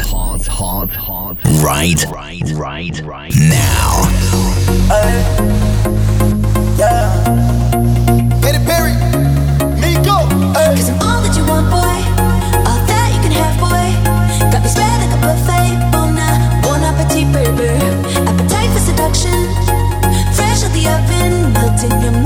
hot, hot, hot, hot, right, right, right, right now. Hey. Yeah. Katy Perry, Migos. Hey. Cause I'm all that you want, boy. All that you can have, boy. Got me spread like a buffet. Oh, bon, bon appetit, baby. Appetite for seduction. Fresh out the oven. Melt in your mouth,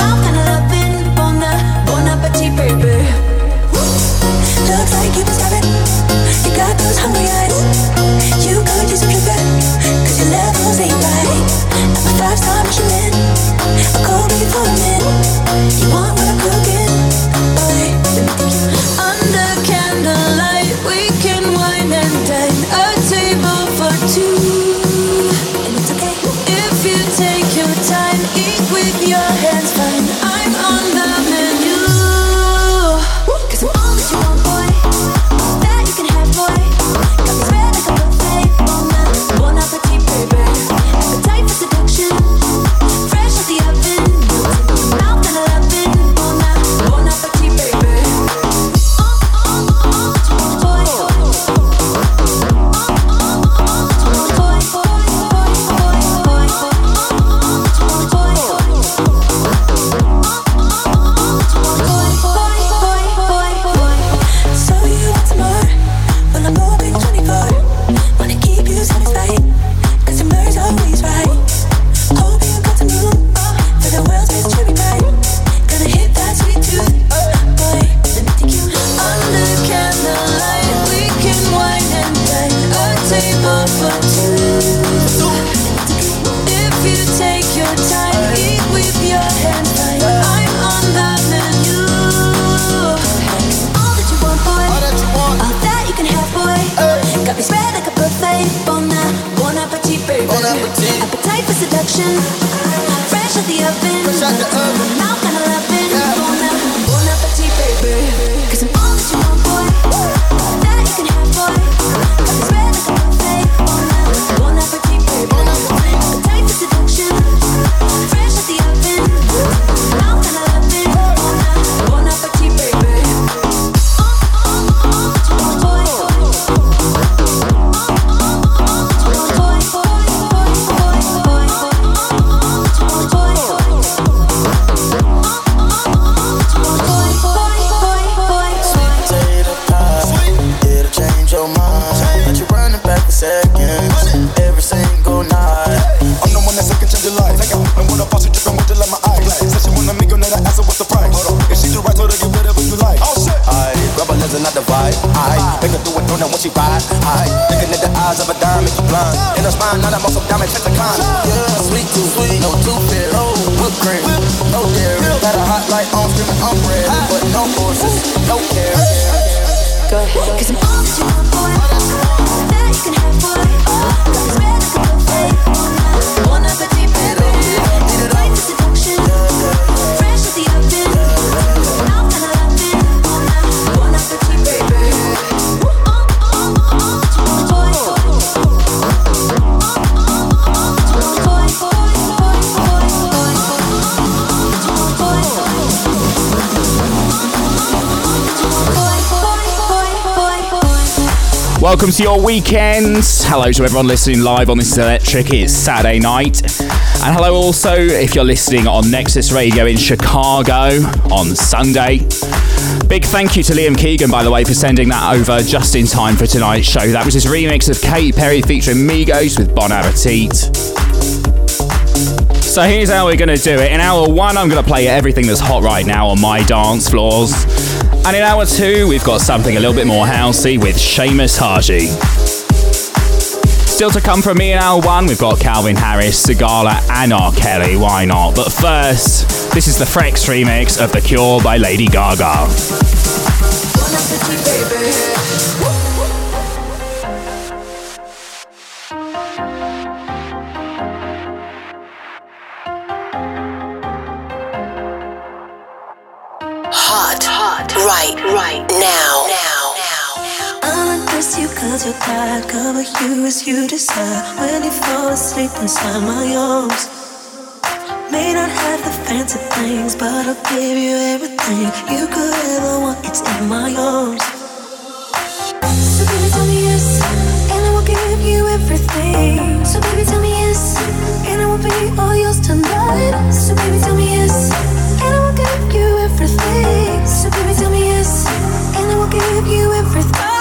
Weekends. Hello to everyone listening live on This Is Electric. It's Saturday night. And hello also if you're listening on Nexus Radio in Chicago on Sunday. Big thank you to Liam Keegan, by the way, for sending that over just in time for tonight's show. That was his remix of Katy Perry featuring Migos with Bon Appetit. So here's how we're going to do it. In hour one, I'm going to play everything that's hot right now on my dance floors. And in hour two, we've got something a little bit more housey with Seamus Haji. Still to come from me in hour one, we've got Calvin Harris, Sigala, and R. Kelly. Why not? But first, this is the Frex remix of The Cure by Lady Gaga. As you decide. When you fall asleep inside my arms. May not have the fancy things, but I'll give you everything you could ever want. It's in my arms. So baby, tell me yes, and I will give you everything. So baby, tell me yes, and I will be all yours tonight. So baby, tell me yes, and I will give you everything. So baby, tell me yes, and I will give you everything.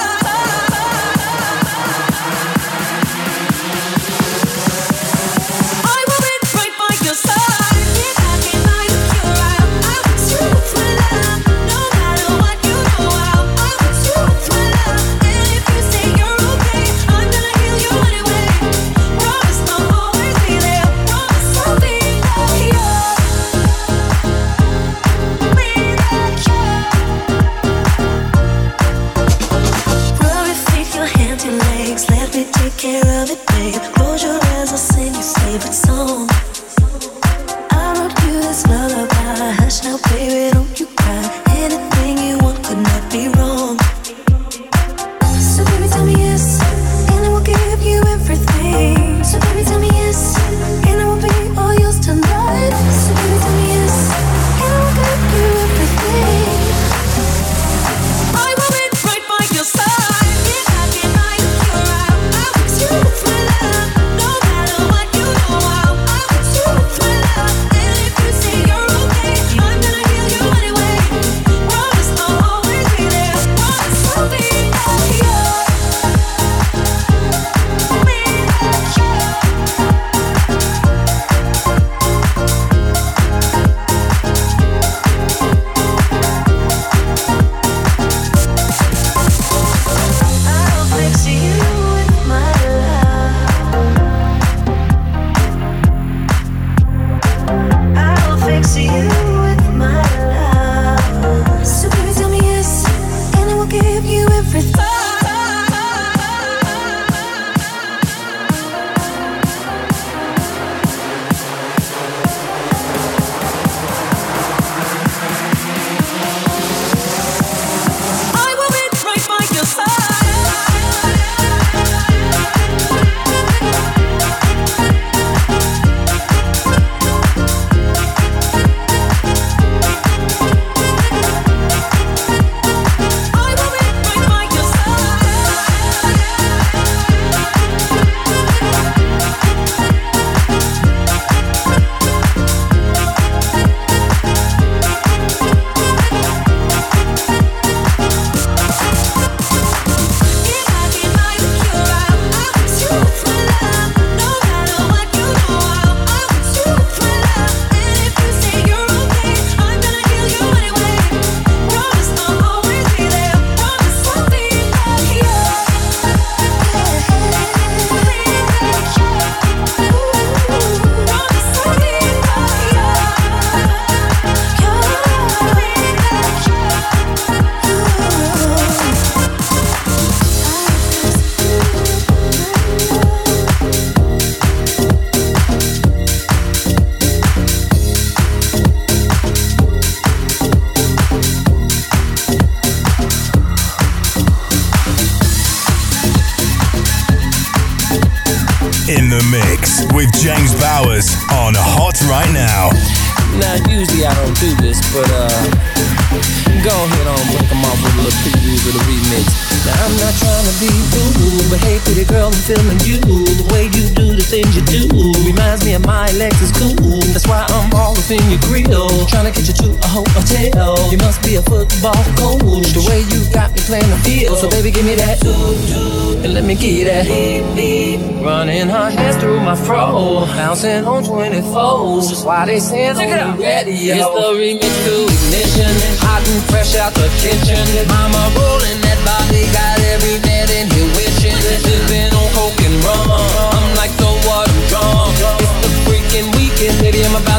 Bouncing on 24s. Just why they say on the radio. It's the remix to ignition. Hot and fresh out the kitchen. Mama rolling that body, got every man in here wishing. Sipping on coke and rum. I'm like, so what? I'm drunk. It's the freaking weekend, baby. I'm about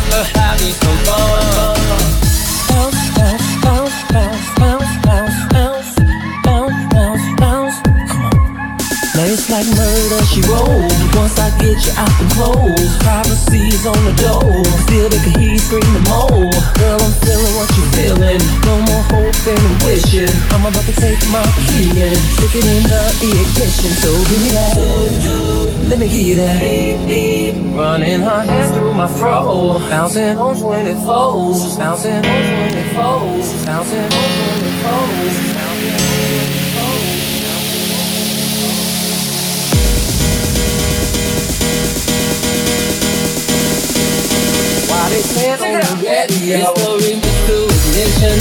Once I get you out the clothes, privacy's on the door. Still they hear scream the more. Girl, I'm feeling what you're feeling. No more hoping and wishing. I'm about to take my key and stick it in the ignition. So give me that. Let me give you that. Running her hands through my fro. Bouncing on 24s. Bouncing on 24s. Bouncing on 24s. Hands on the radio. The ignition.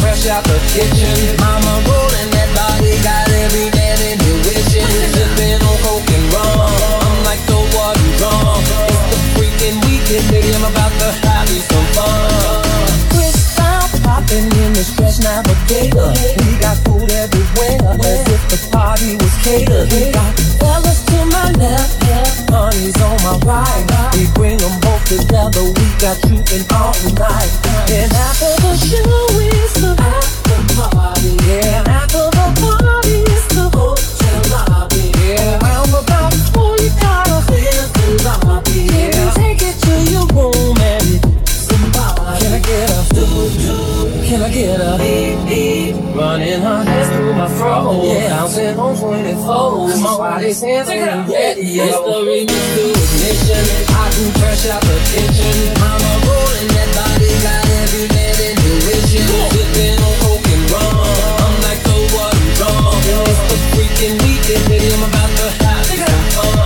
Fresh out the kitchen. Mama that body, got every man in on coke and rum. I'm like. It's the weekend, baby. I'm about to have some fun. Crystal in the. We got food everywhere, as if the party was catered. Got fellas to my left, on my right. Together. We got you in all night. And after the show is the after party. Yeah, after the party is the hotel lobby. Yeah, round about four you gotta clear the lobby. Yeah, take it to your room and somebody. Can I get a Can I get a beep beep? Running her hands through my fro. Yeah, bouncing on 24. My body's hands the radio. It's the remix to ignition. And fresh out the kitchen. Mama rolling that body, got every man on coke and rum. I'm like. It's the weekend, baby. I'm about to have fun.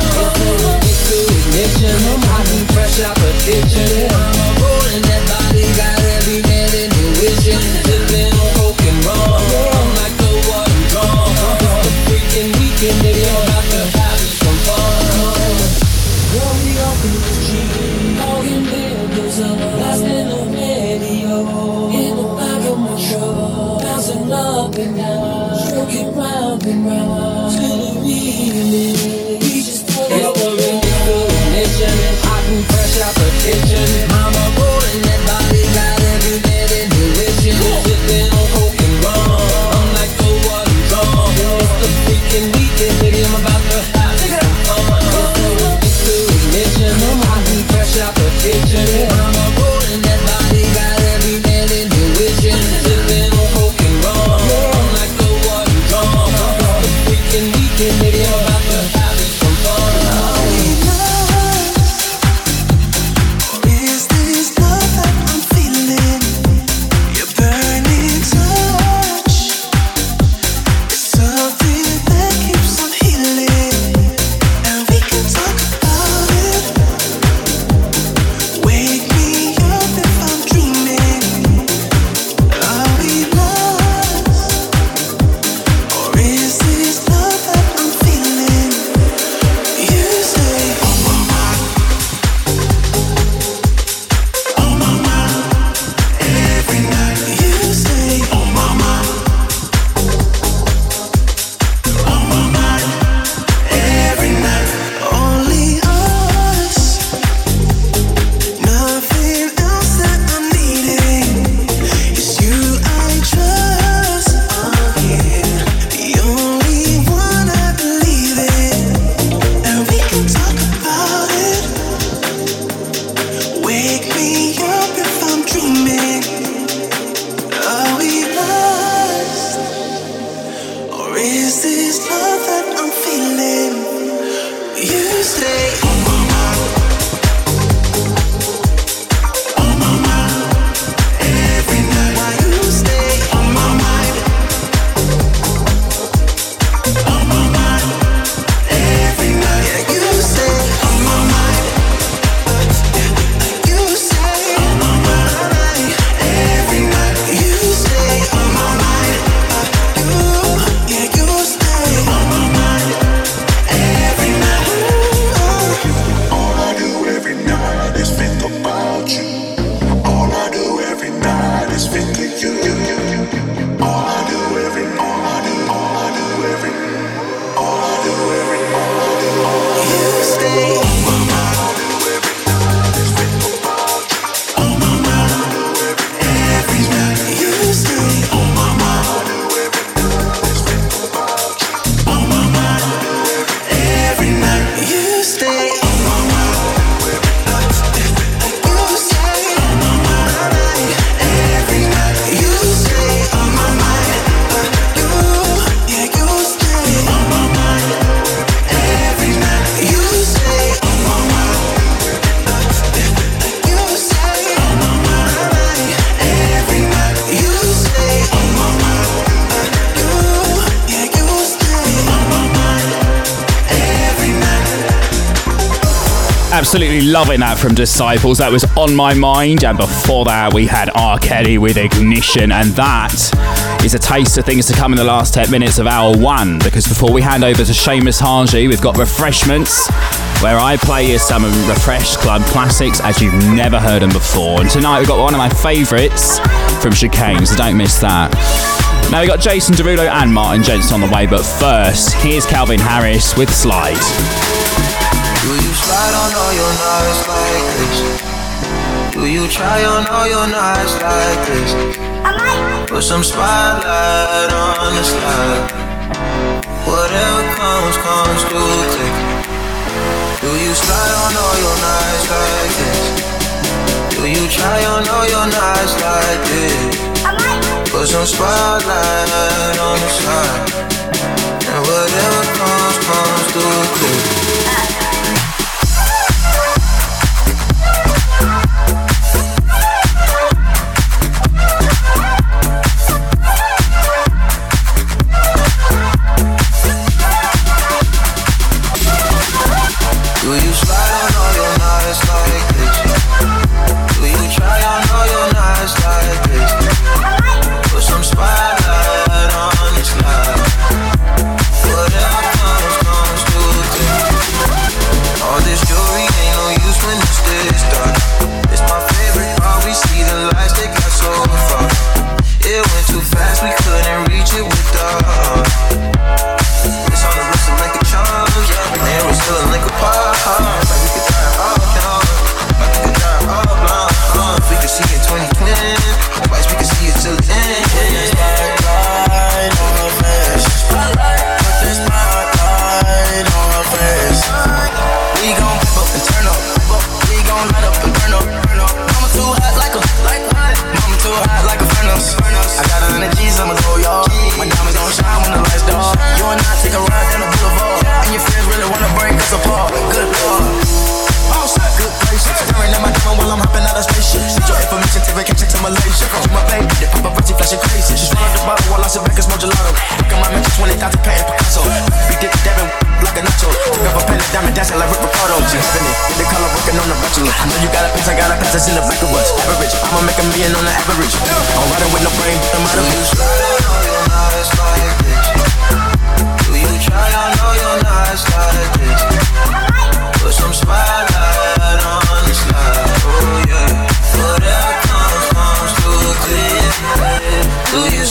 It's the ignition. Fresh out the kitchen. Mama rolling that body, got every man on coke and rum. I'm like. It's the weekend, baby. Loving that from Disciples. That was on my mind. And before that, we had R. Kelly with Ignition. And that is a taste of things to come in the last 10 minutes of hour one. Because before we hand over to Seamus Haji, we've got refreshments where I play you some refreshed club classics as you've never heard them before. And tonight we've got one of my favourites from Chicane, so don't miss that. Now we've got Jason Derulo and Martin Jensen on the way, but first, here's Calvin Harris with Slide. Do you slide on all your nights like this? Do you try on all your nights like this? Put some spotlight on the slide. Whatever comes, comes too quick. Do you slide on all your nights like this? Do you try on all your nights like this? Put some spotlight on the slide. And whatever comes, comes too quick. On. I know you got a piece, I got a piece that's in the back of us. Average, I'ma make a million on the average. I'm riding with no brain, but I'm out of it. Do you try on all your nights like this? Put some spotlight on the slide, oh yeah. Whatever comes, comes too quick. Do you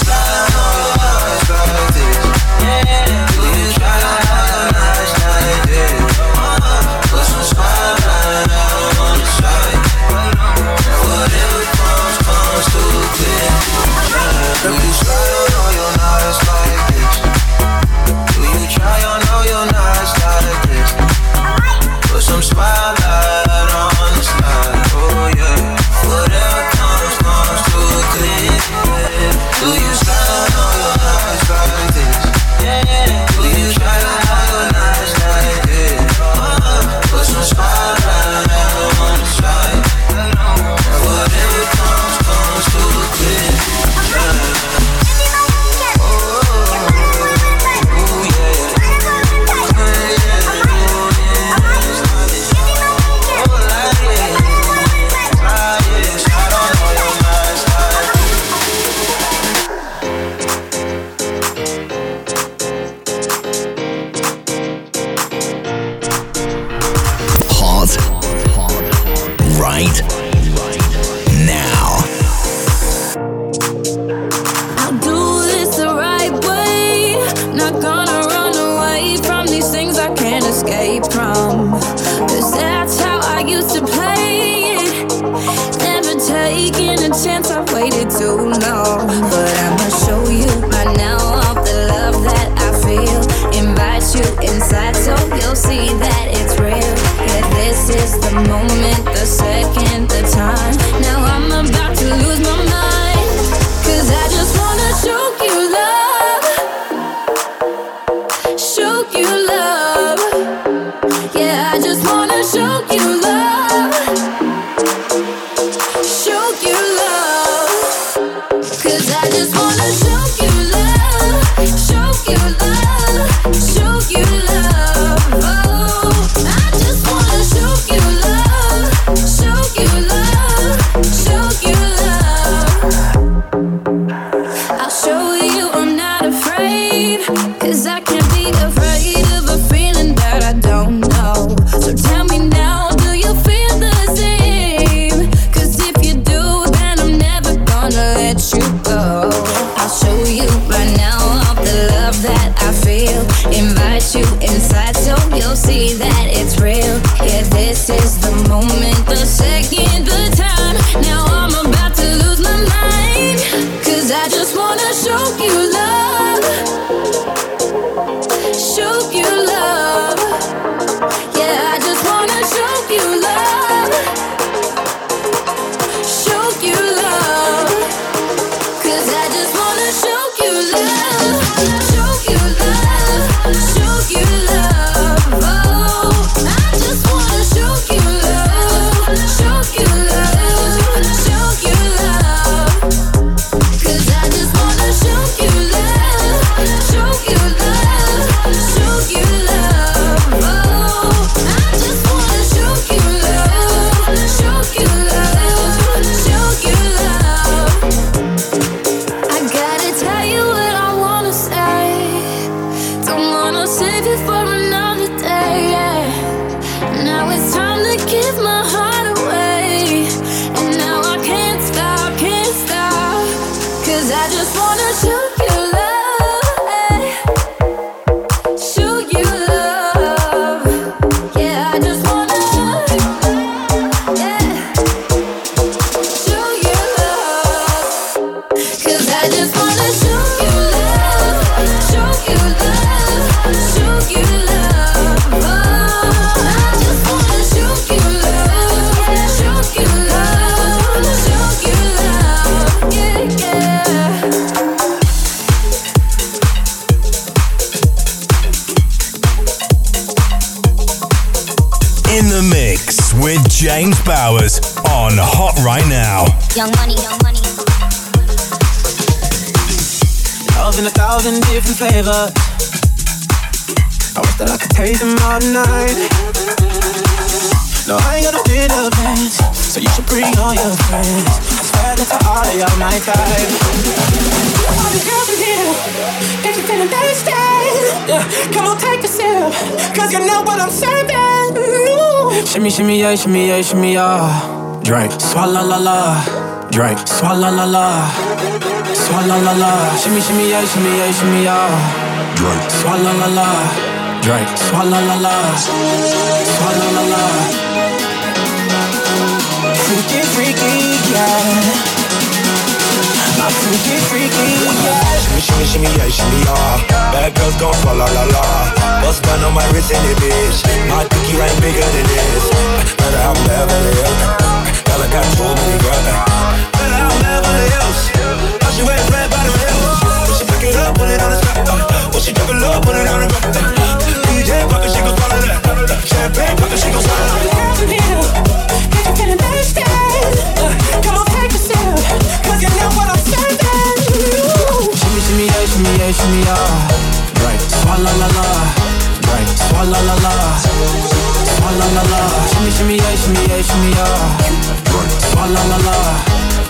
Shimmy, shimmy, yeah, shimmy, yeah, shimmy, yeah. Drink, swalla la la. Drink, swalla la la. Swalla la la. Freaky, freaky, yeah. My freaky, freaky, yeah. Shimmy, shimmy, shimmy, yeah, shimmy, yeah. Bad girls gon' fall la la la. Bust down on my wrist in it, bitch. My dicky ain't bigger than this. Better have Beverly Hills. Girl, I got too many girls. Better have Beverly Hills. She wear it up, put it on the spot. When she drop it low, put it on the back. DJ pocket, she gon' swallow that. Champagne pocket, she gon' swallow that. Uh, shimmy, yeah, shimmy, yeah, shimmy, yeah. Right, swalla la la. Right, swalla la la. Swalla la la. Shimmy, shimmy, yeah, shimmy, yeah, shimmy, yeah. Right, swalla la la.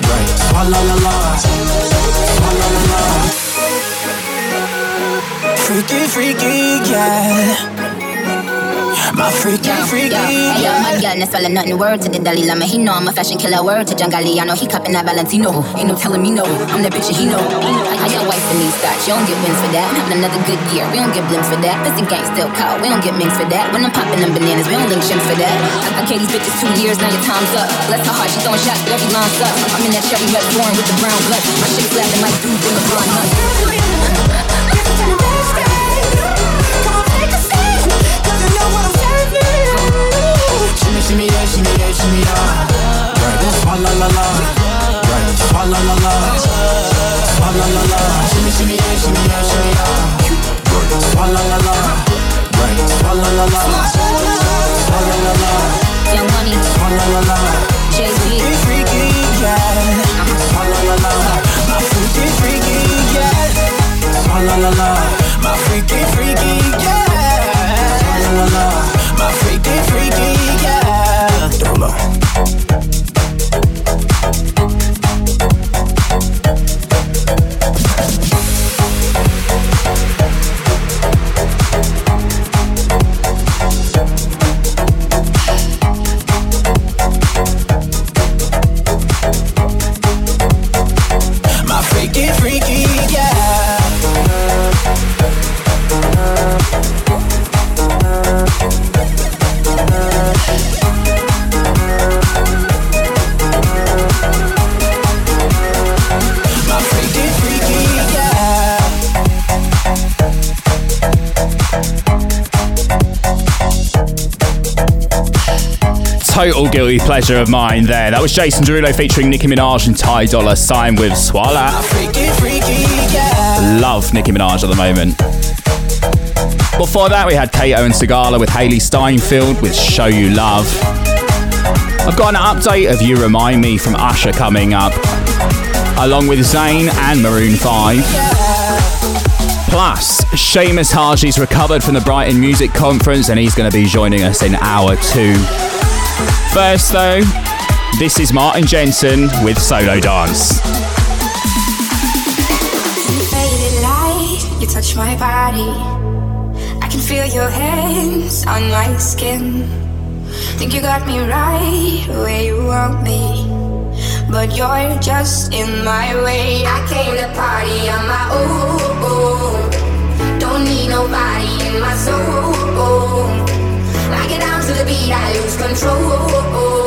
Right, swalla la la. Swalla la la. Freaky, freaky, yeah. My freaky, freaky, Hey, yo, my girl, not swallow nothing. Word to the Dalai Lama, he know I'm a fashion killer. Word to Jangali, I know he cupping that Valentino. Ain't no telling me no, I'm that bitch and he know. I, I got wife in these thoughts, you don't get wins for that. Having another good year, we don't get blimps for that. This the gang still caught, we don't get minks for that. When I'm popping them bananas, we don't link shins for that. I, I gave these bitches two years, now your time's up. Bless her heart, she throwing shots, every line sucks. I'm in that cherry red foreign with the brown blood. My shit slapping like dudes in the blonde nuts. Shimmy, shimmy, yeah, shimmy, yeah, shimmy, yeah. Right, swalla la la. Right, swalla la la. Swalla la la. Shimmy, shimmy, yeah, shimmy, yeah, shimmy, yeah. Right, swalla la la. Right, swalla la la. Swalla la la. Young money, Swalla la la. JB. Freaky, freaky, yeah. Swalla la la. My freaky, freaky, yeah. Swalla la la. My freaky, freaky, yeah. Swalla la la. My freaky, freaky, yeah. Dolo. Total guilty pleasure of mine there. That was Jason Derulo featuring Nicki Minaj and Ty Dolla Sign with Swalla. Love Nicki Minaj at the moment. Before that, we had Kato and Sigala with Hailee Steinfeld with Show You Love. I've got an update of You Remind Me from Usher coming up, along with Zayn and Maroon 5. Plus, Seamus Haji's recovered from the Brighton Music Conference and he's going to be joining us in hour two. First, though, this is Martin Jensen with Solo Dance. You touch my body. I can feel your hands on my skin. Think you got me right where you want me. But you're just in my way. I came to party on my own. Don't need nobody in my soul. Down to the beat, I lose control.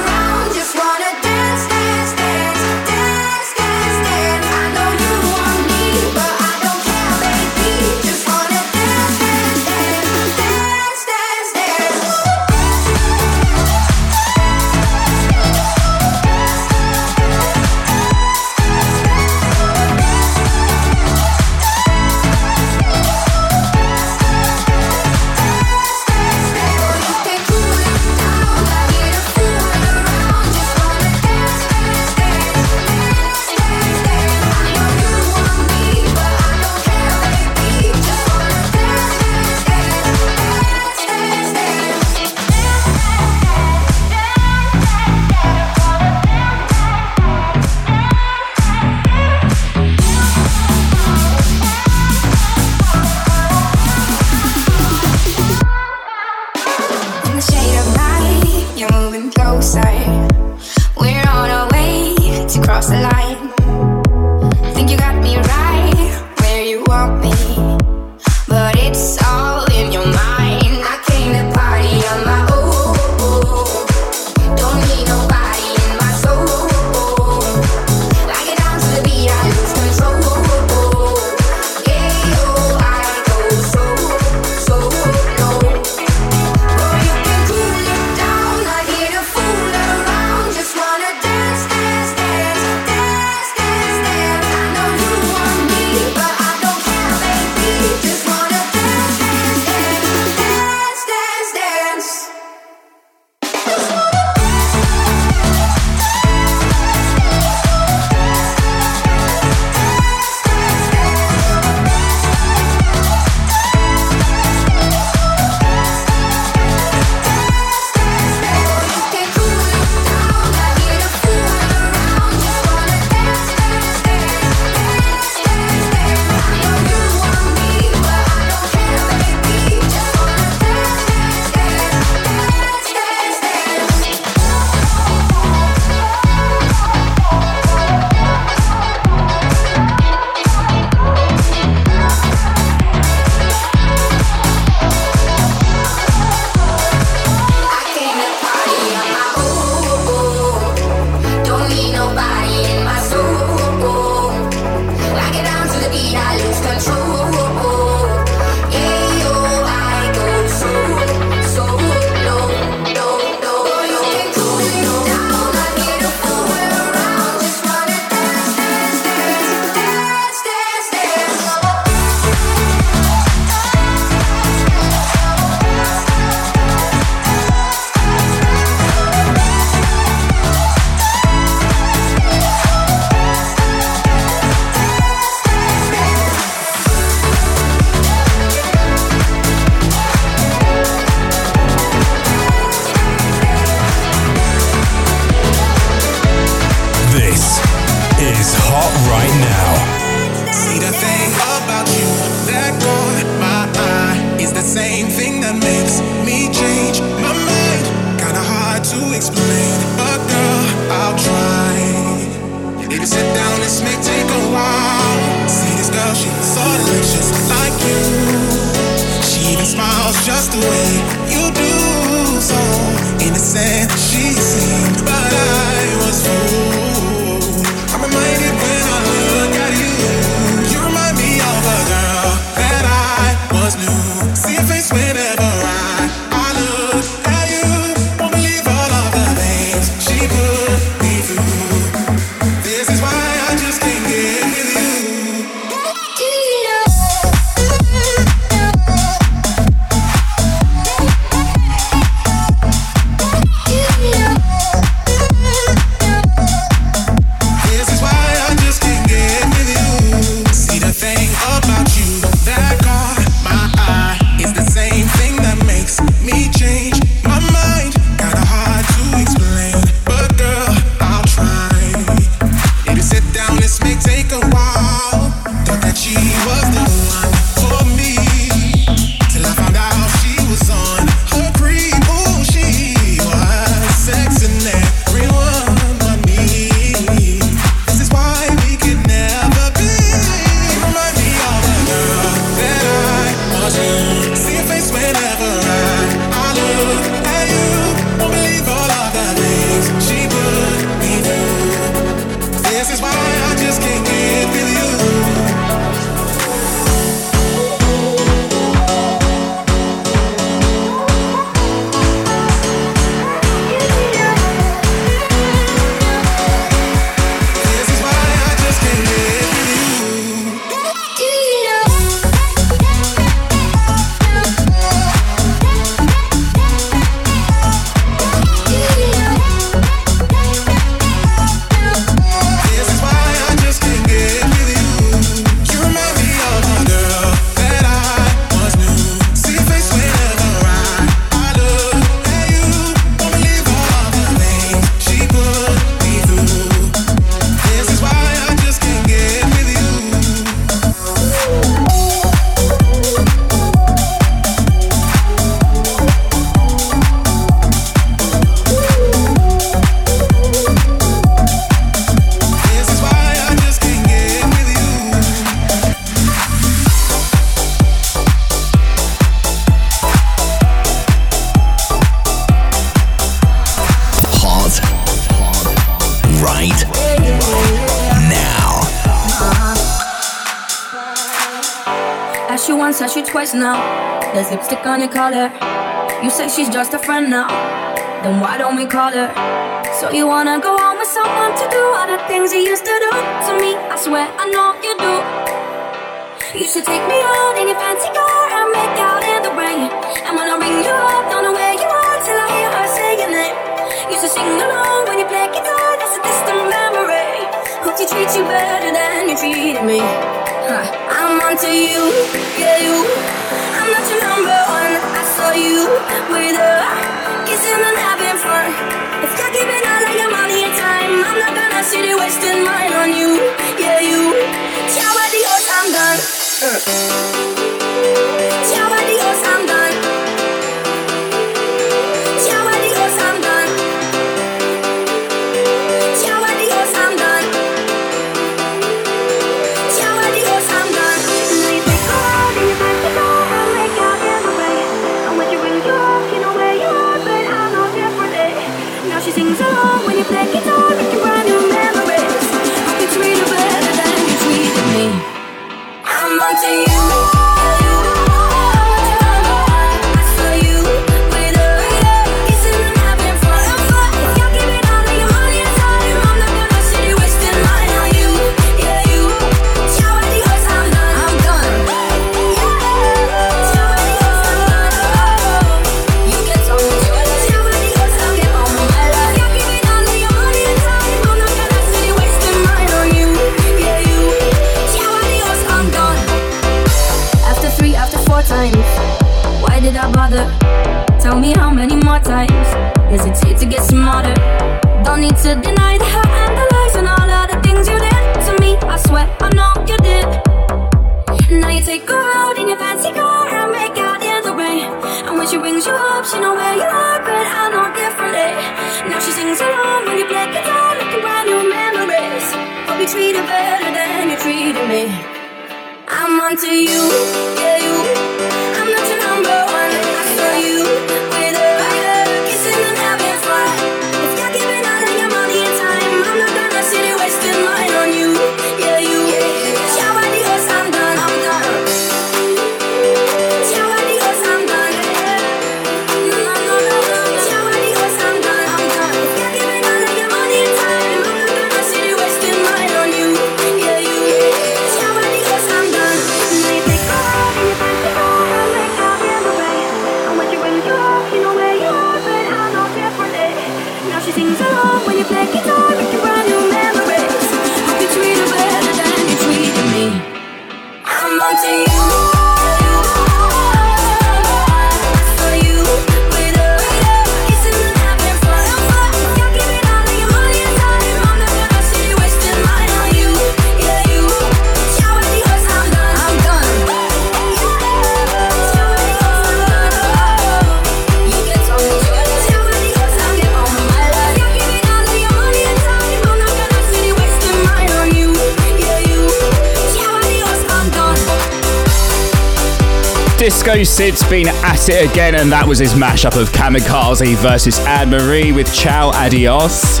Disco Sid's been at it again, and that was his mashup of Kamikaze versus Anne Marie with Ciao Adios.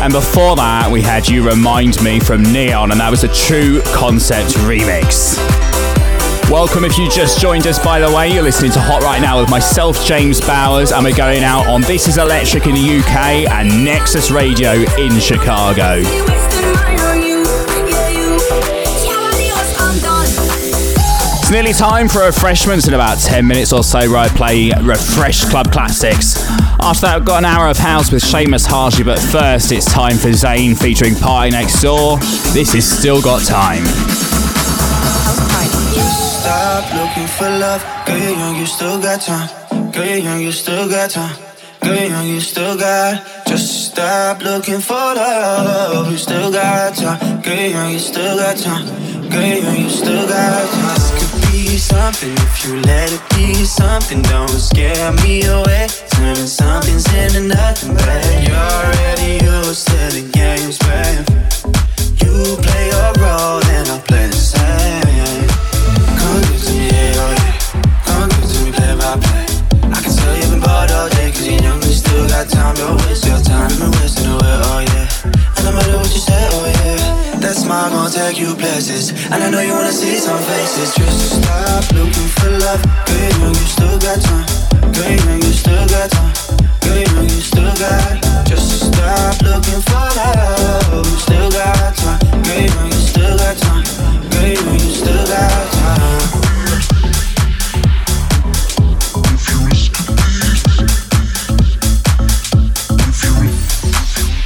And before that, we had You Remind Me from Neon, and that was a true concept remix. Welcome if you just joined us, by the way. You're listening to Hot Right Now with myself, James Bowers, and we're going out on This Is Electric in the UK and Nexus Radio in Chicago. Nearly time for refreshments in about 10 minutes or so, where I play Refresh Club Classics. After that, I've got an hour of house with Seamus Harshley, but first it's time for Zayn featuring PARTYNEXTDOOR. This is Still Got Time. Stop looking for love. Girl, young, you still got time. Girl, young, you still got time. Girl, young, you still got. Just stop looking for love. You still got time. Girl, young, you still got time. Girl, young, you still got time. Something if you let it be something. Don't scare me away. Turning something's into nothing, babe. You're already used to the games, babe. You play your role, and I'll play the same. Come give to me, yeah, oh yeah. Come give to me, play by play. I can tell you've been bored all day, cause you're young, you still got time. Don't waste your time, you've been wasting away, oh yeah. Smile gon' take you places. And I know you wanna see some faces. Just stop looking for love. Girl, you're young, you still got time. Girl, you're young, you still got time. Girl, you're young, you still got. Just stop looking for love. You still got time. Girl, you're young, you still got time. Girl, you're young, you still got time.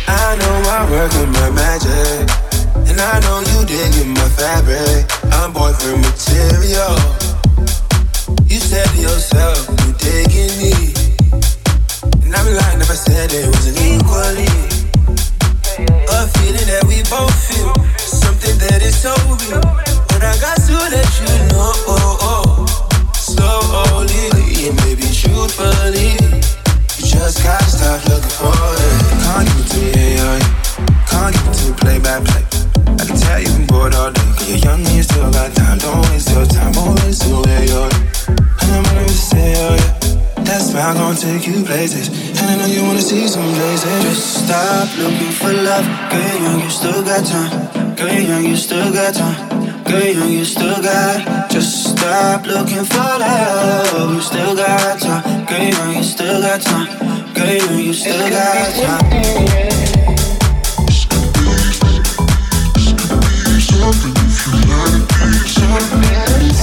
I know I work with my magic. And I know you digging my fabric. I'm boyfriend material. You said to yourself, you digging me. And I'm lying if I said it wasn't equally. A feeling that we both feel. Something that is so real. But I got to let you know. Slowly, and maybe truthfully. You just gotta stop looking for it. Can't give it to me, yeah, yeah. Can't give it to me play by play. Can tell you've bored all day. Cause you're young you still got time. Don't waste your time, don't waste. And I'm gonna say, oh yeah. That smile take you places. And I know you wanna see some places. Just stop looking for love. Girl, young, you still got time. Girl, young, you still got time. Girl, young, you still got. Just stop looking for love. You still got time. Girl, young, you still got time. Girl, young, you still got time.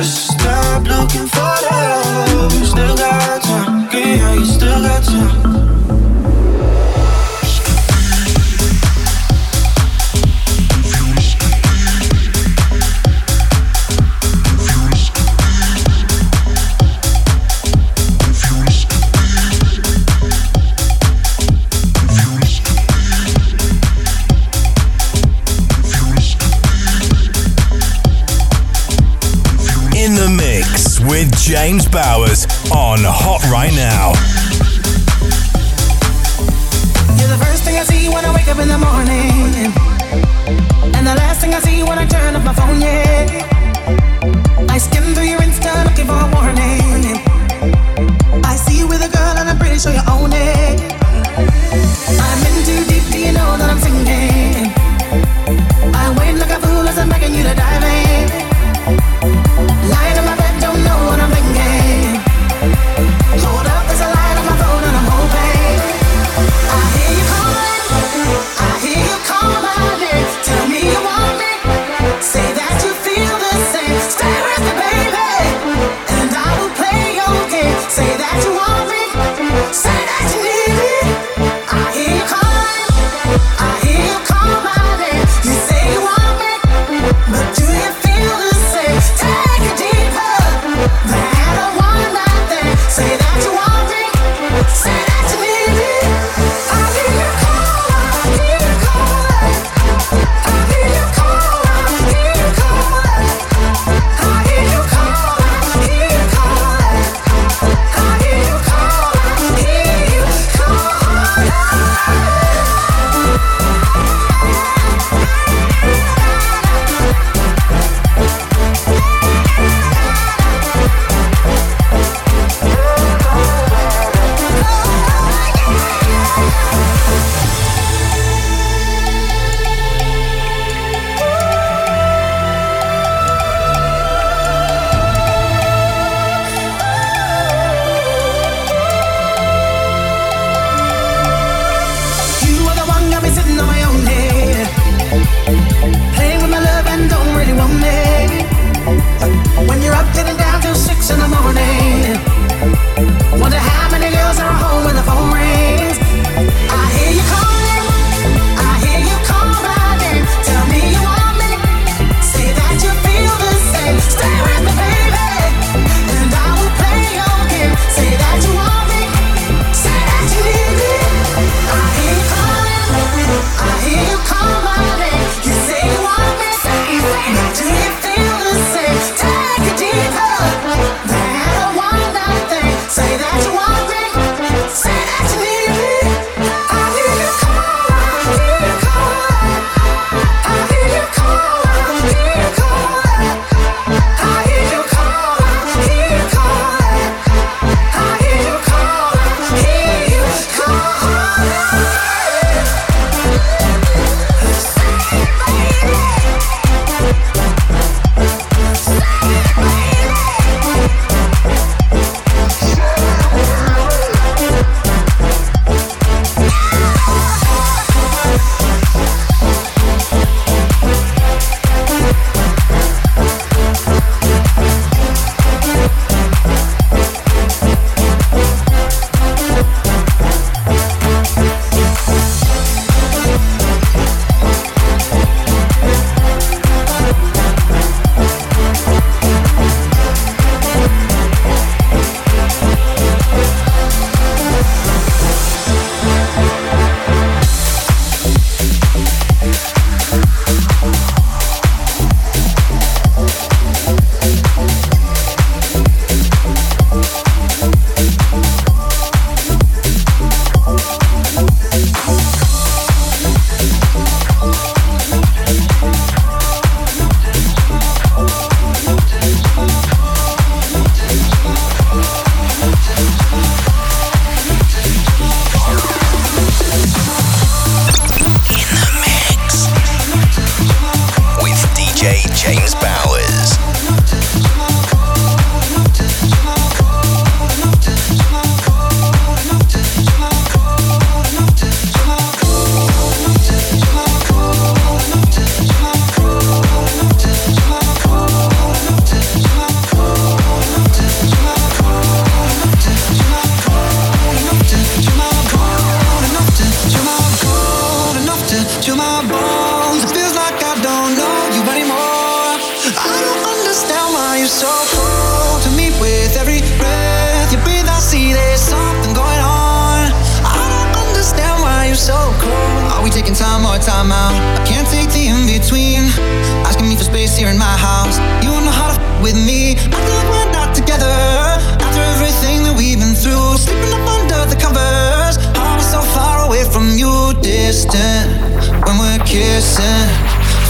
Just stop looking for love. You still got time. Girl, you still got time. James Bowers on Hot Right Now.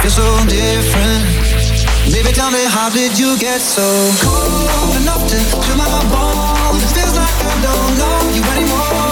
Feels so different. Baby, tell me, how did you get so cold enough to chill my bones? It feels like I don't know you anymore.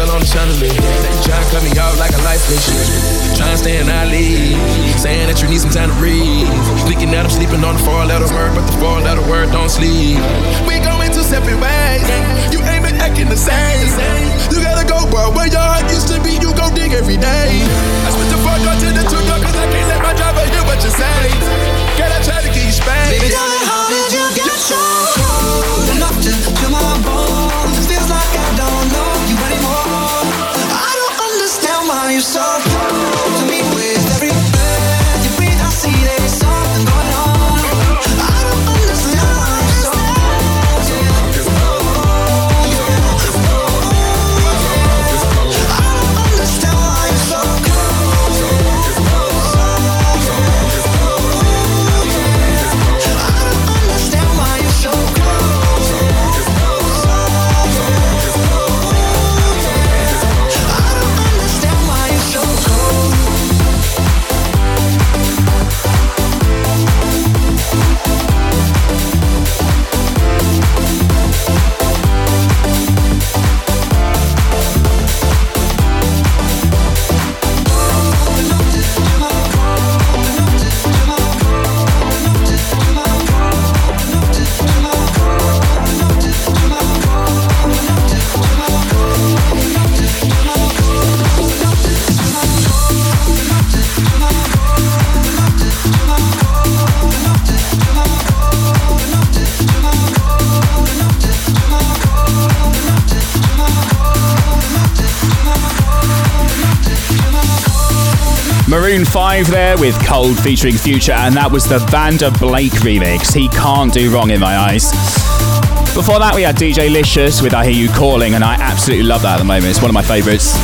Half on the chandelier. Trying to cut me off like a light switch. Trying to stay in our league. Saying that you need some time to breathe. Speaking that I'm sleeping on the four letter word, but the four letter word don't sleep. We going two separate ways. You ain't been acting the same. You gotta go, bro. Where your heart used to be, you go dig every day. I switch the four door to the two door, cause I can't let my driver hear what you say. Girl, I try to you spanked. Baby, me how did you get so so Maroon 5 there with Cold featuring Future, and that was the Vander Blake remix. He can't do wrong in my eyes. Before that, we had DJ Licious with I Hear You Calling, and I absolutely love that at the moment. It's one of my favourites.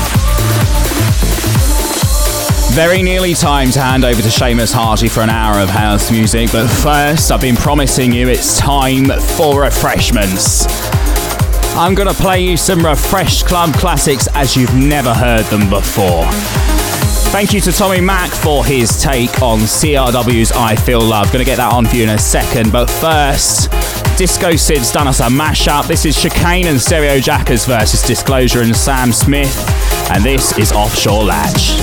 Very nearly time to hand over to Seamus Hardy for an hour of house music, but first, I've been promising you it's time for refreshments. I'm gonna play you some refreshed club classics as you've never heard them before. Thank you to Tommy Mack for his take on CRW's I Feel Love. Gonna get that on for you in a second, but first, Disco Sid's done us a mashup. This is Chicane and Stereo Jackers versus Disclosure and Sam Smith, and this is Offshore Latch.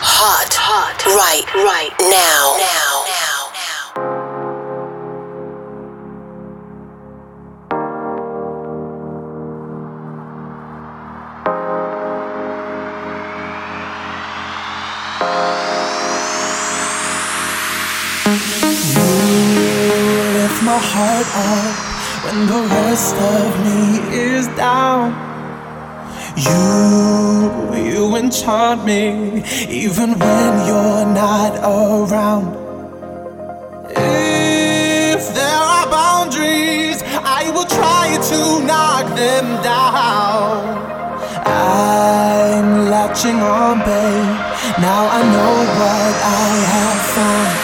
Hot, hot, right, right now. Now, now. Heart up when the rest of me is down. You, you enchant me even when you're not around. If there are boundaries, I will try to knock them down. I'm latching on, babe. Now I know what I have found.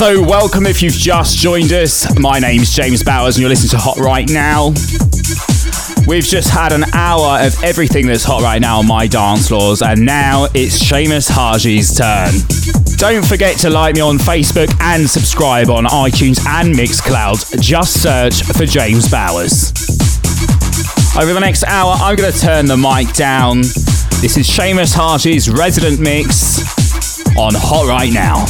So, welcome if you've just joined us. My name's James Bowers, and you're listening to Hot Right Now. We've just had an hour of everything that's hot right now on my dance floors, and now it's Seamus Haji's turn. Don't forget to like me on Facebook and subscribe on iTunes and Mixcloud. Just search for James Bowers. Over the next hour, I'm going to turn the mic down. This is Seamus Haji's resident mix on Hot Right Now.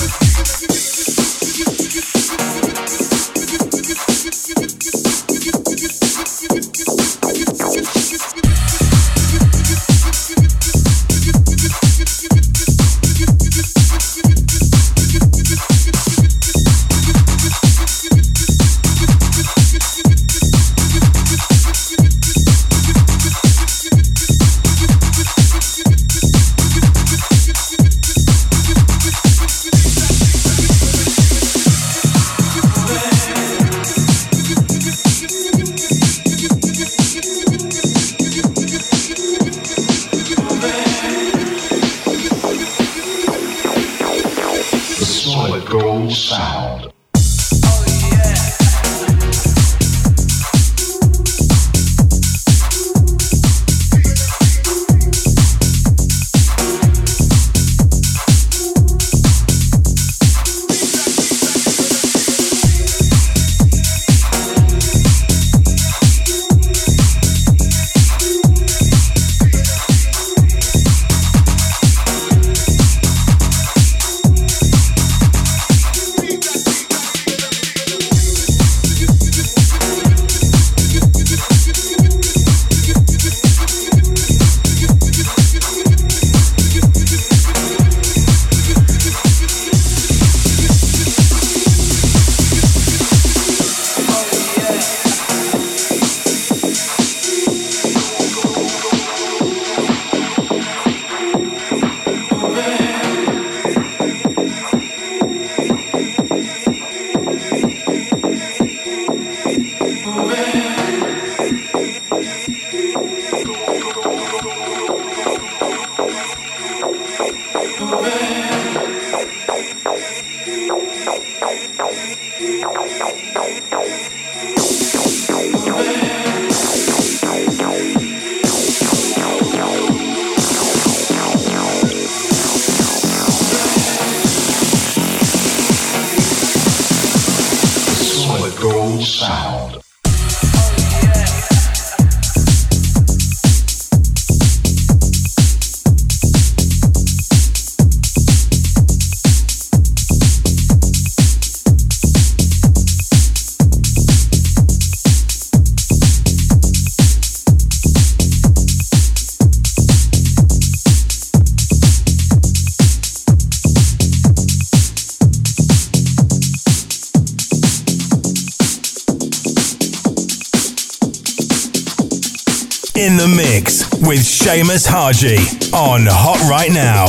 Seamus Haji on Hot Right Now.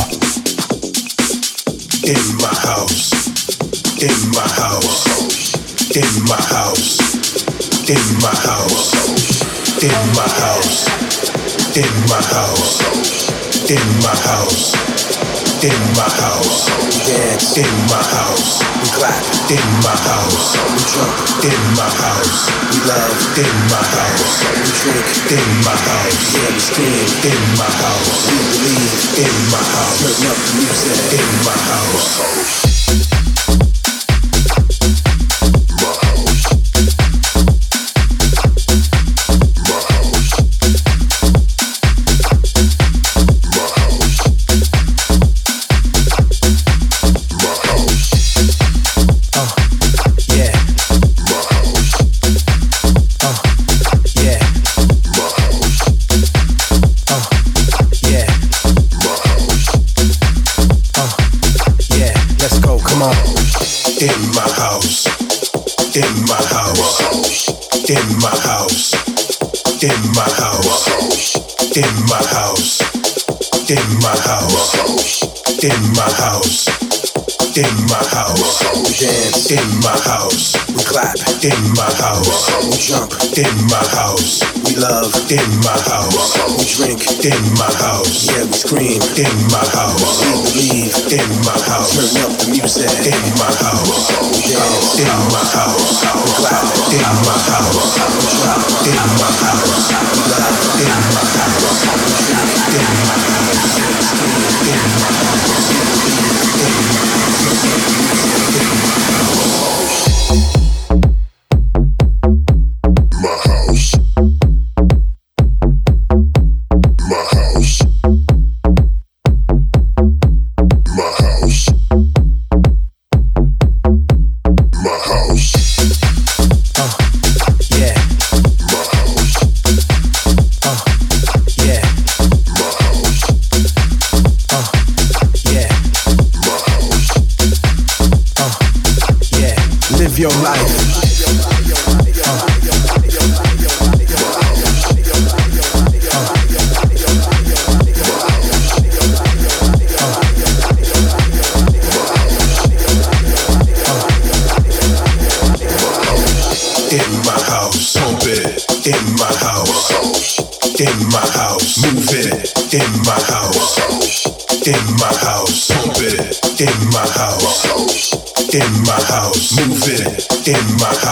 In my house, in my house, in my house, in my house, in my house, in my house, in my house, in my house, we dance in my house, we clap. In my house, we jump in my house, we love. In my house, we drink. In my house, we scream in my house, we believe. In my house, turn up the music in my house. House, in my house, in my house, we dance in my house, we clap in my house, we jump in my house, we love in my house, we drink in my house, yeah we scream in my house, we believe in my house, turn up the music in my house, we dance in my house, we clap in my house, we jump in my house, we love in my house, we drink in my house, we scream in my house, we believe in my My 走って。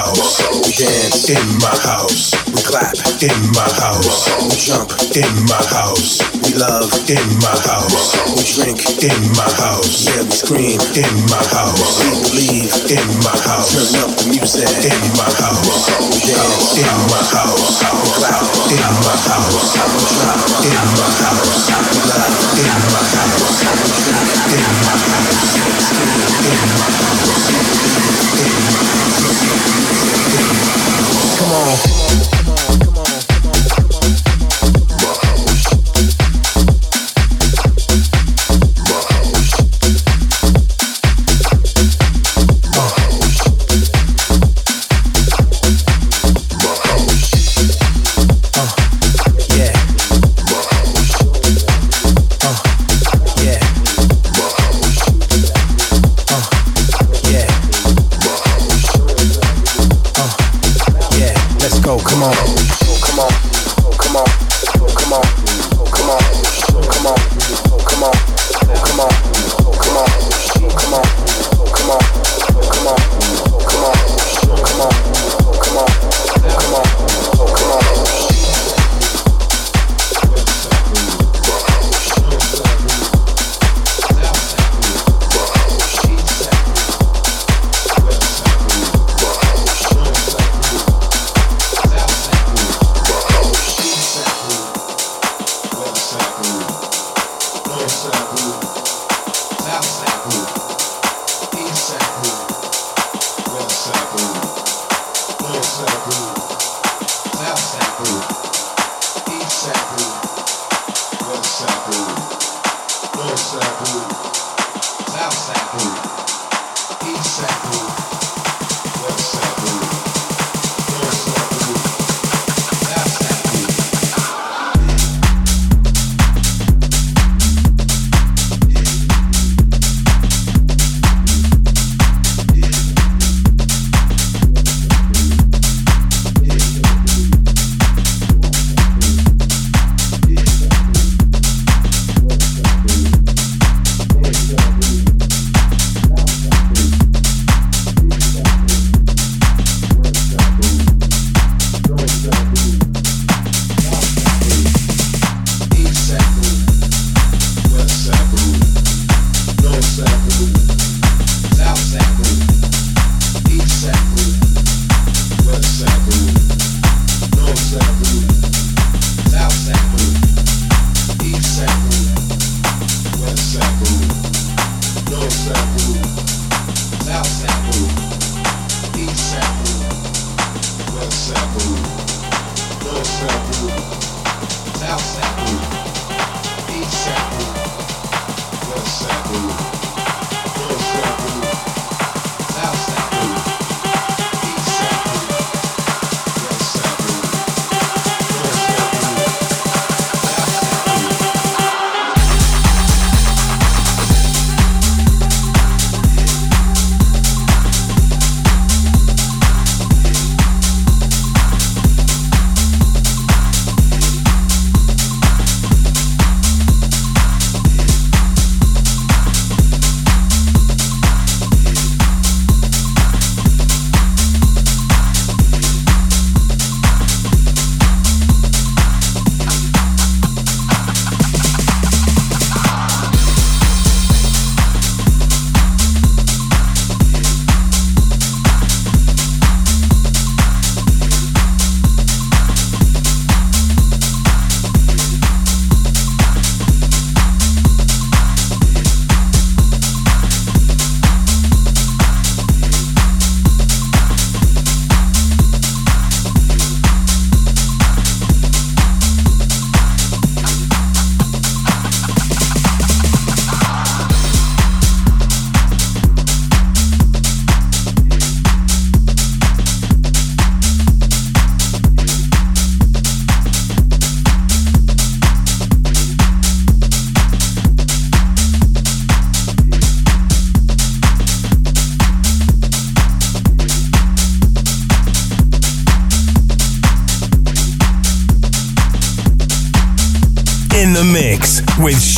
House, we dance. In my house, we clap. In my house, we jump. In my house, we love. In my house, we drink. In my house, yeah we scream. In my house, we believe. In my house, turn up the music. In my house, we dance. In my house, we clap. In my house, we drop. In my house, we love. In my house, we drink. In my house, we scream. In my house. In my house, come on.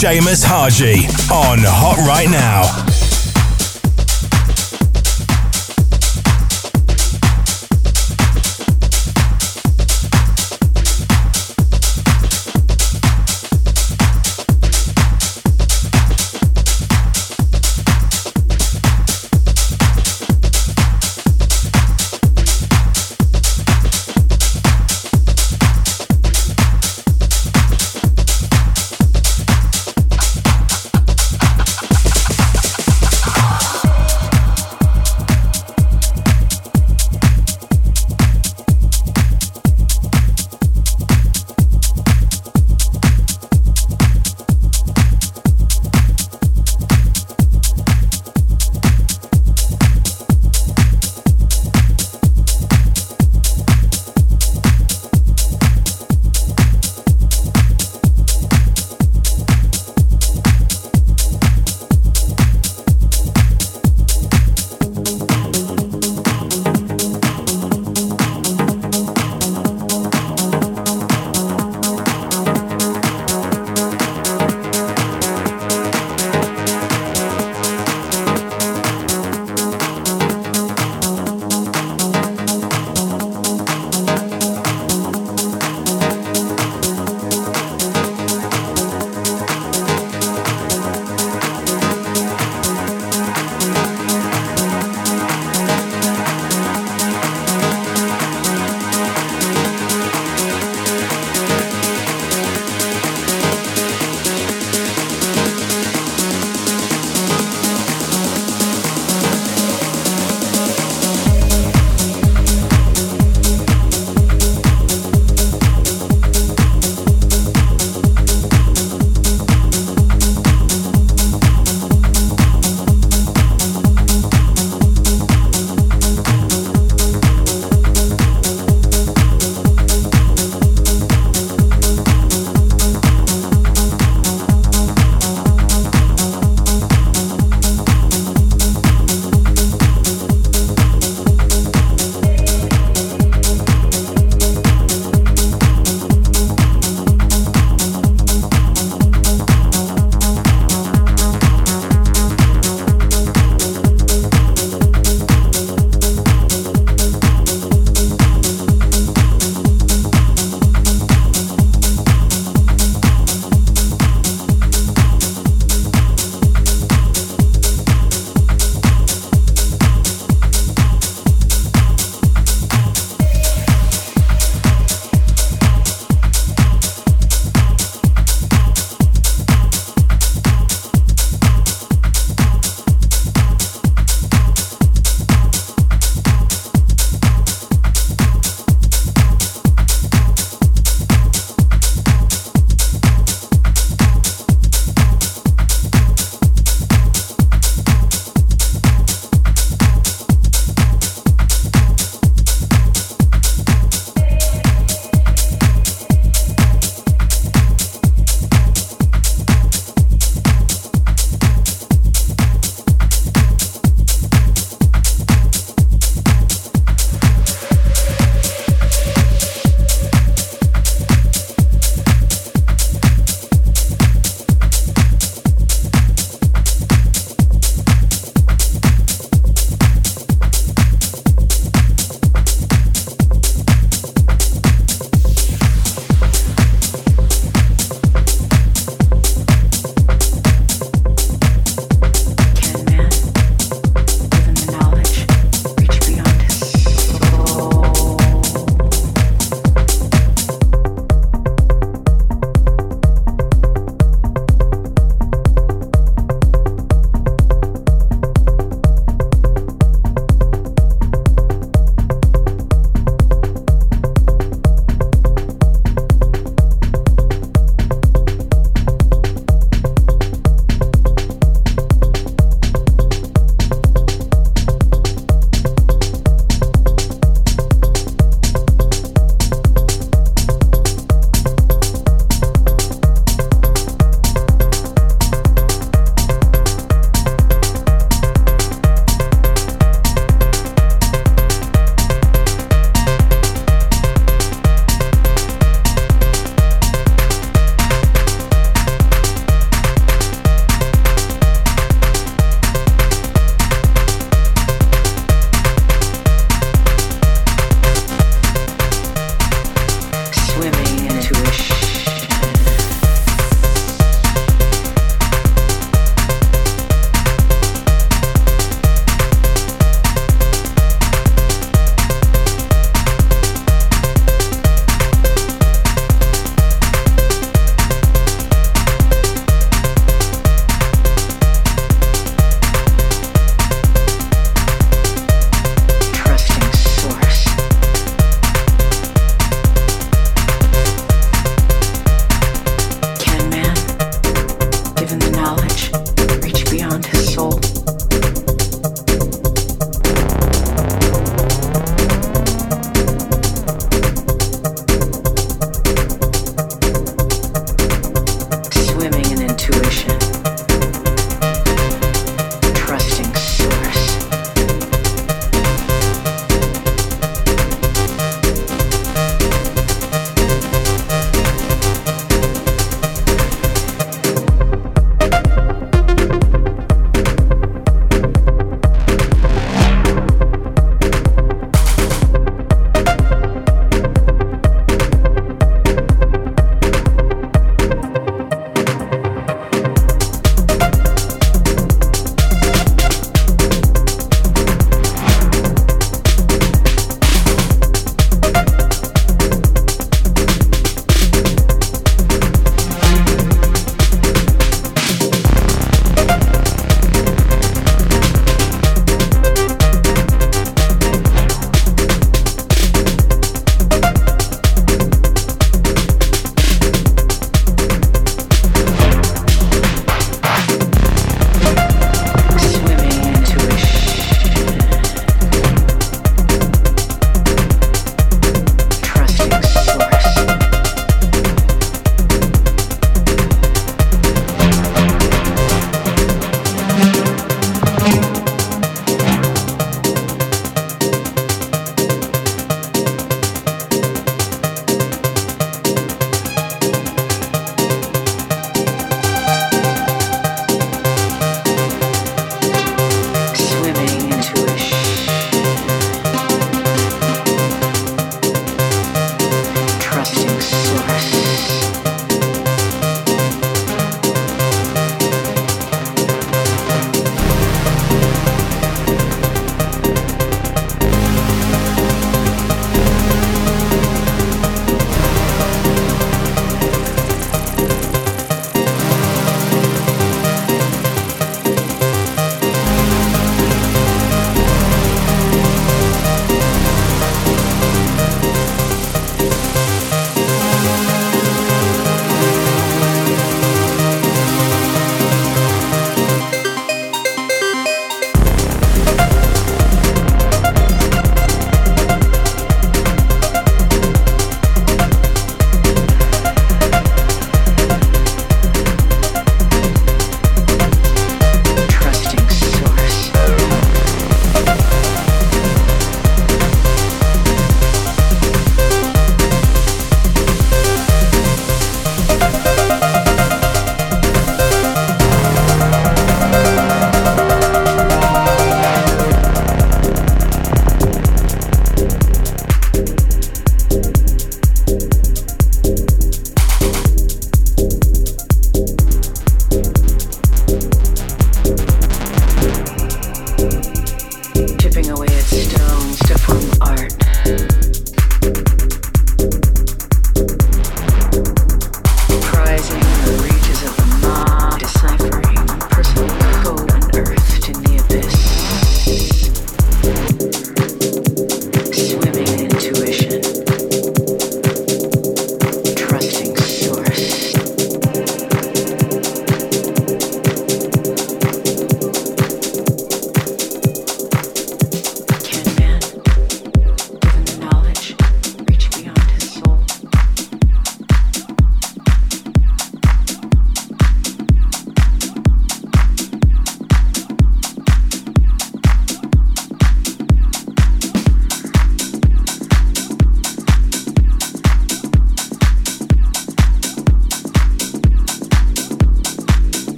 Seamus Haji on Hot Right Now.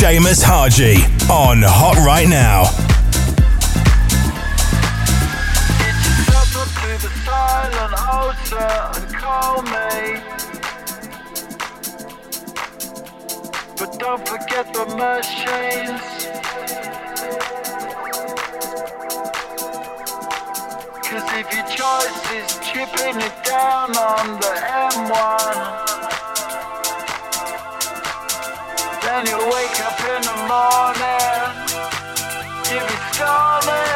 Seamus Haji on Hot Right Now. But don't forget the machines. Cause if your choice is chipping it down on the M1. Then you'll wait morning. Give me starlight.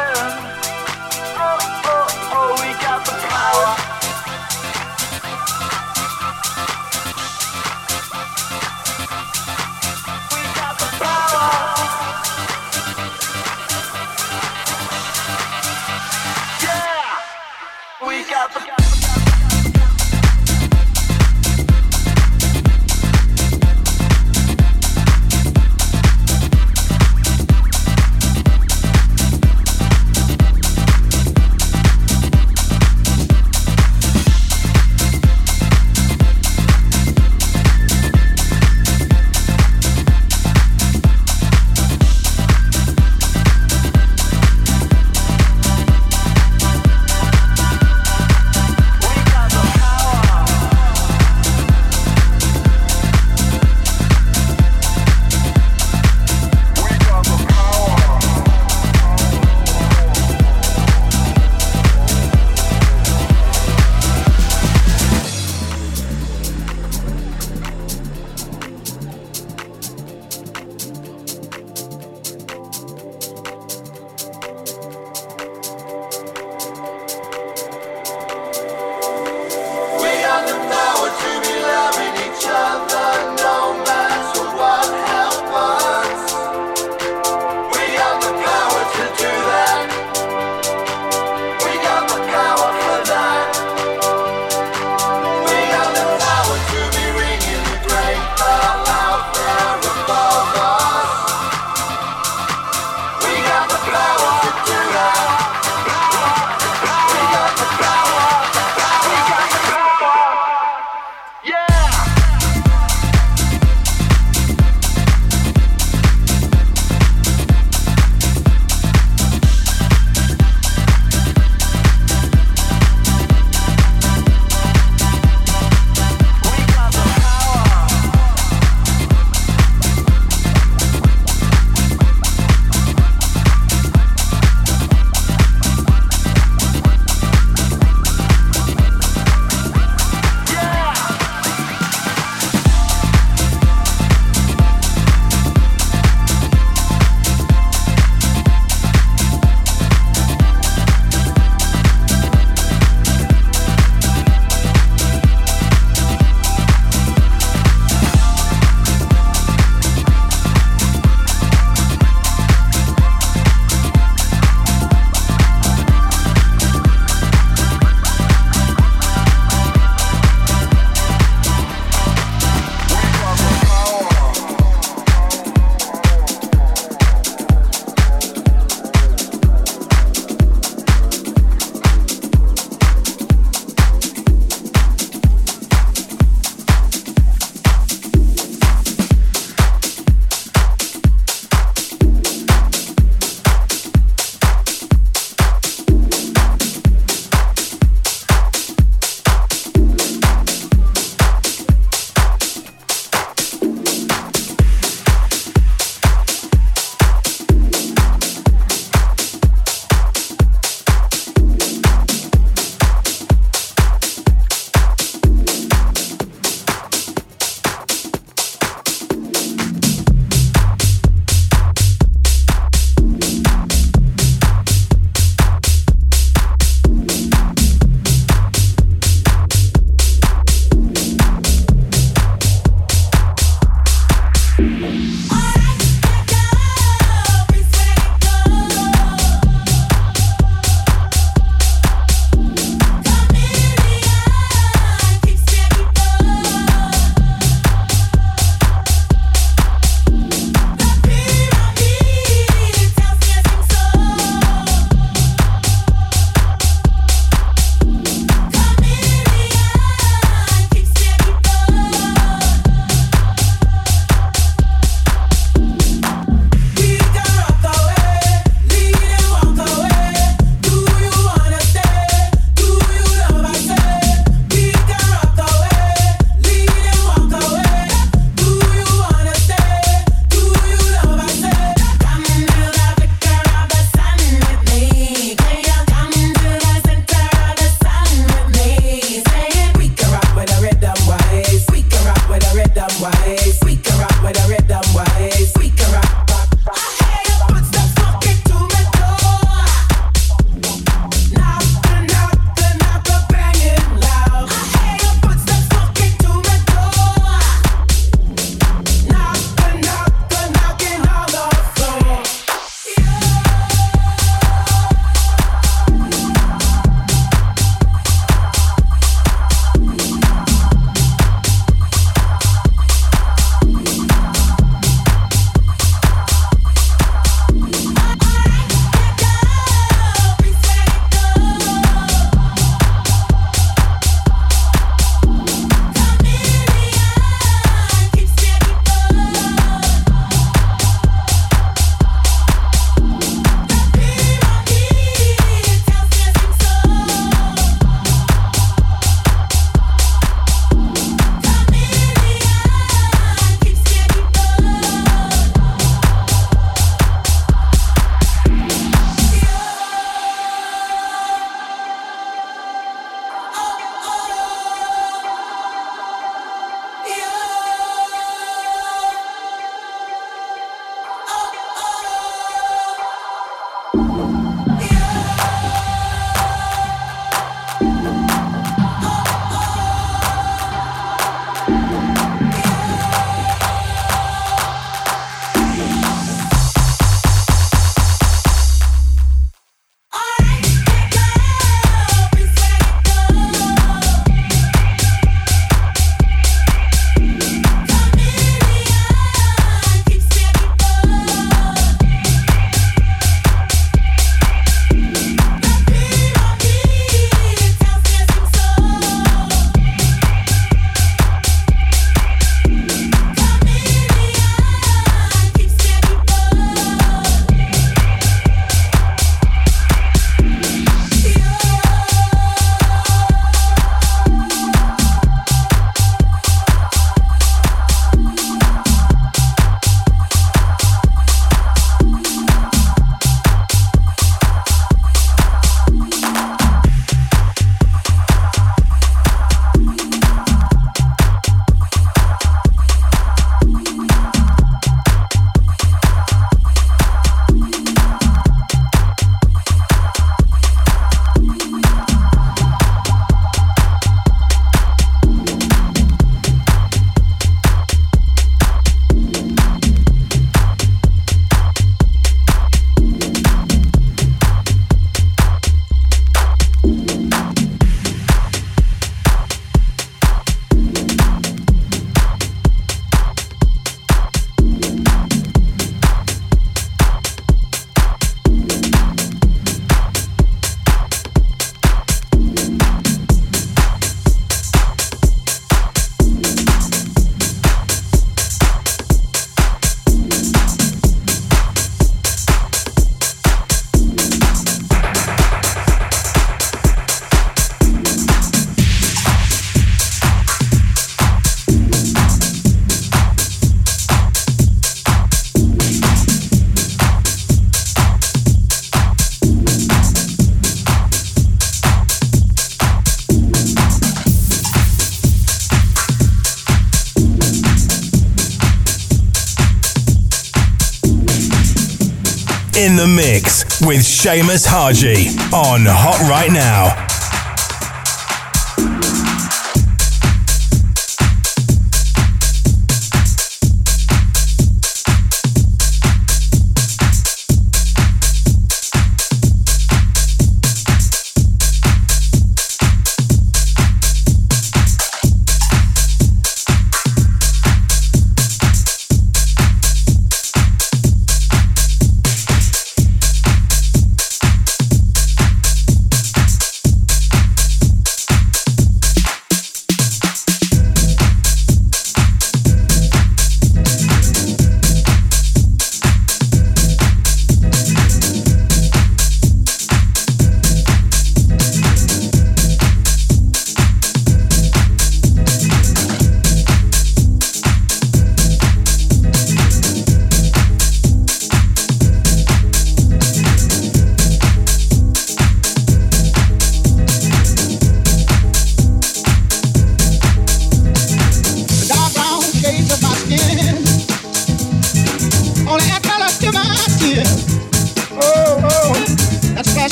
Seamus Haji on Hot Right Now.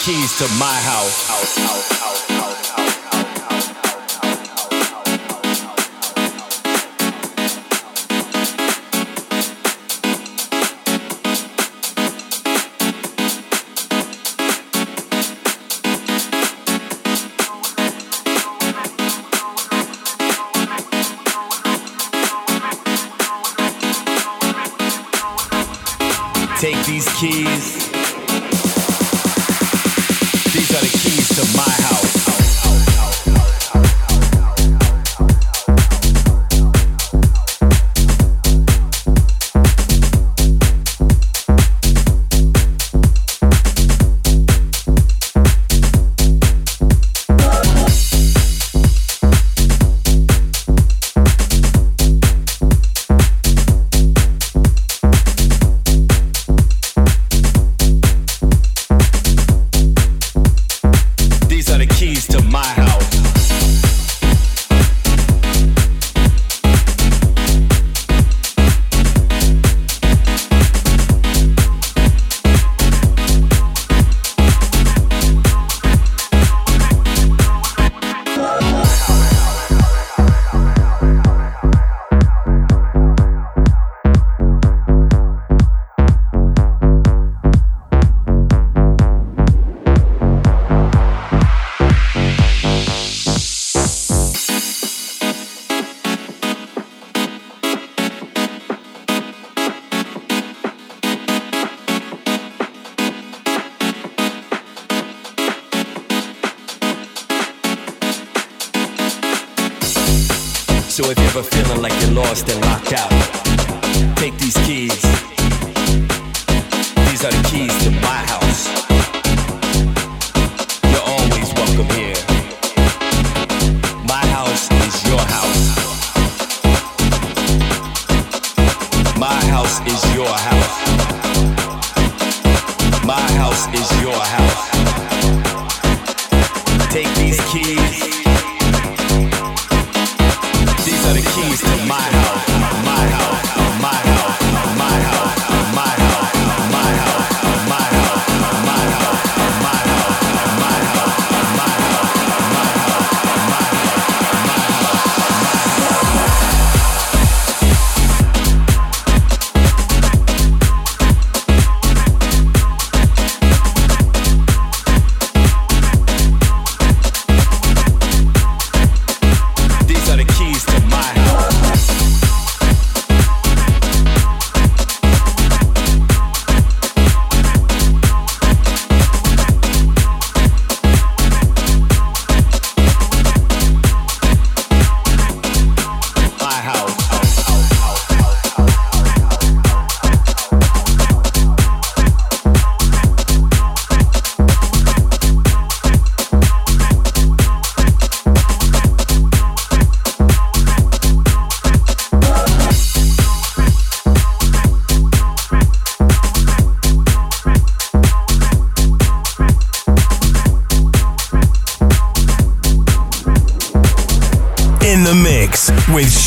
keys to my house. the keys to my house.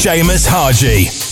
Seamus Haji.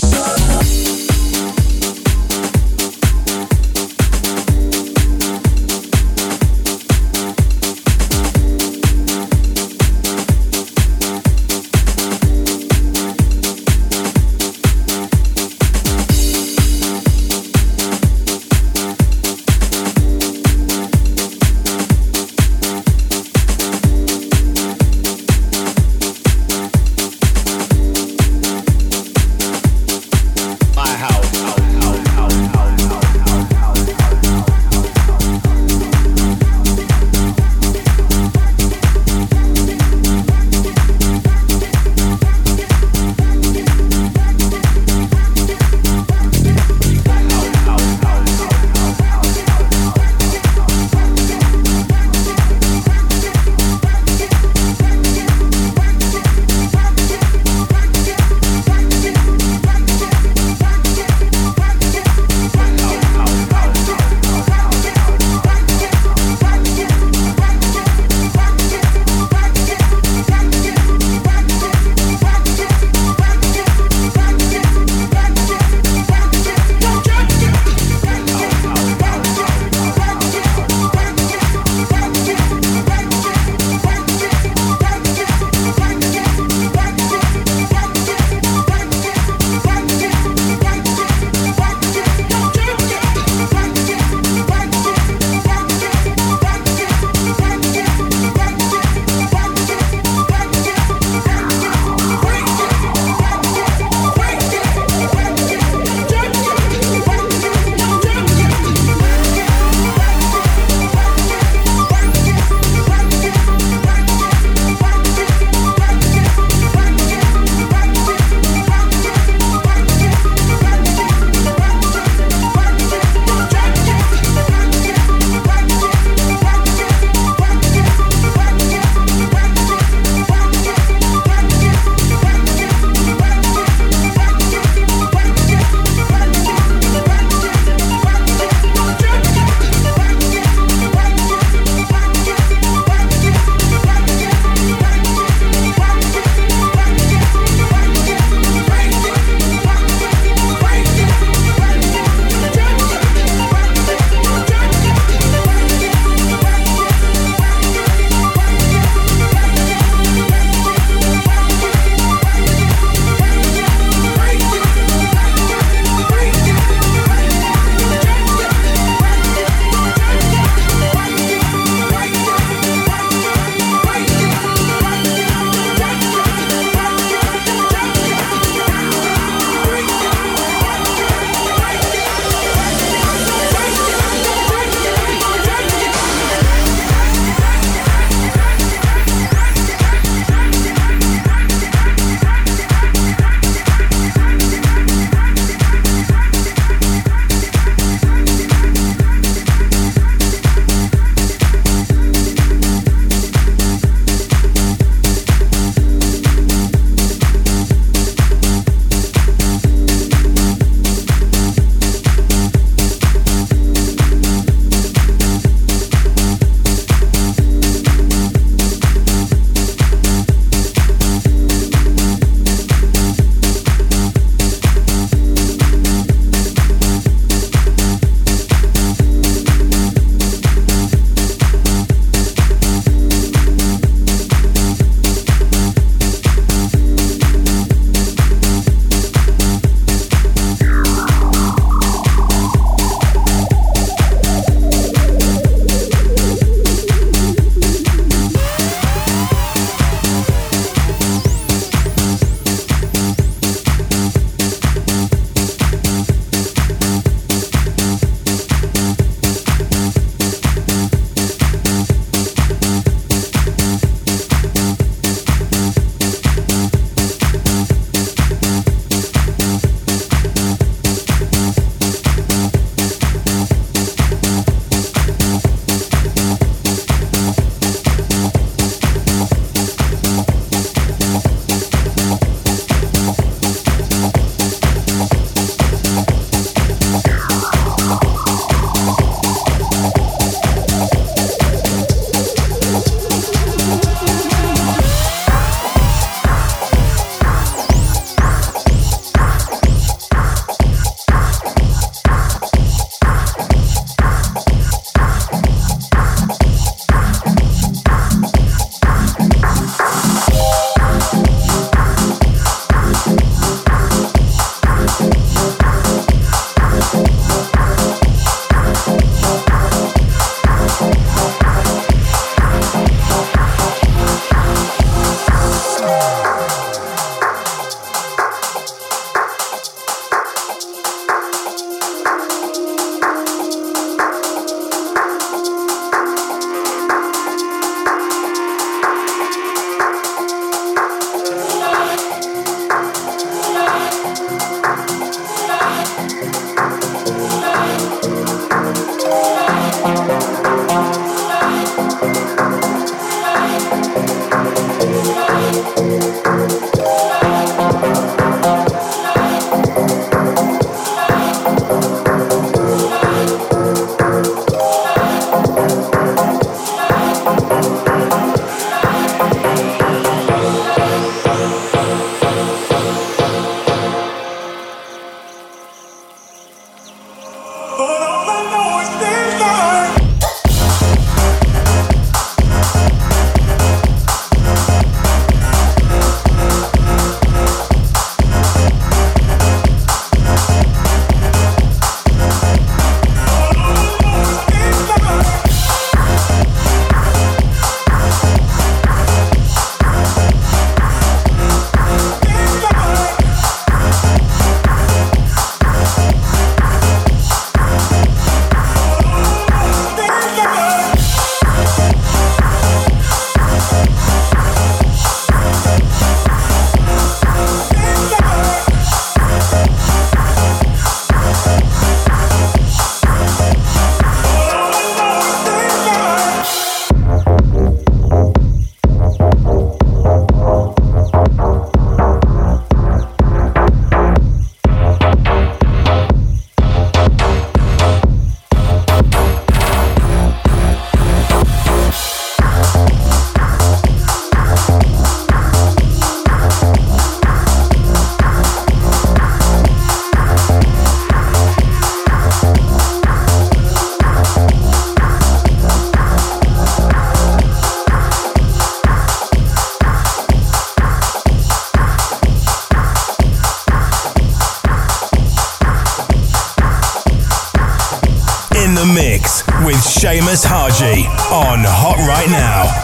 Right Now.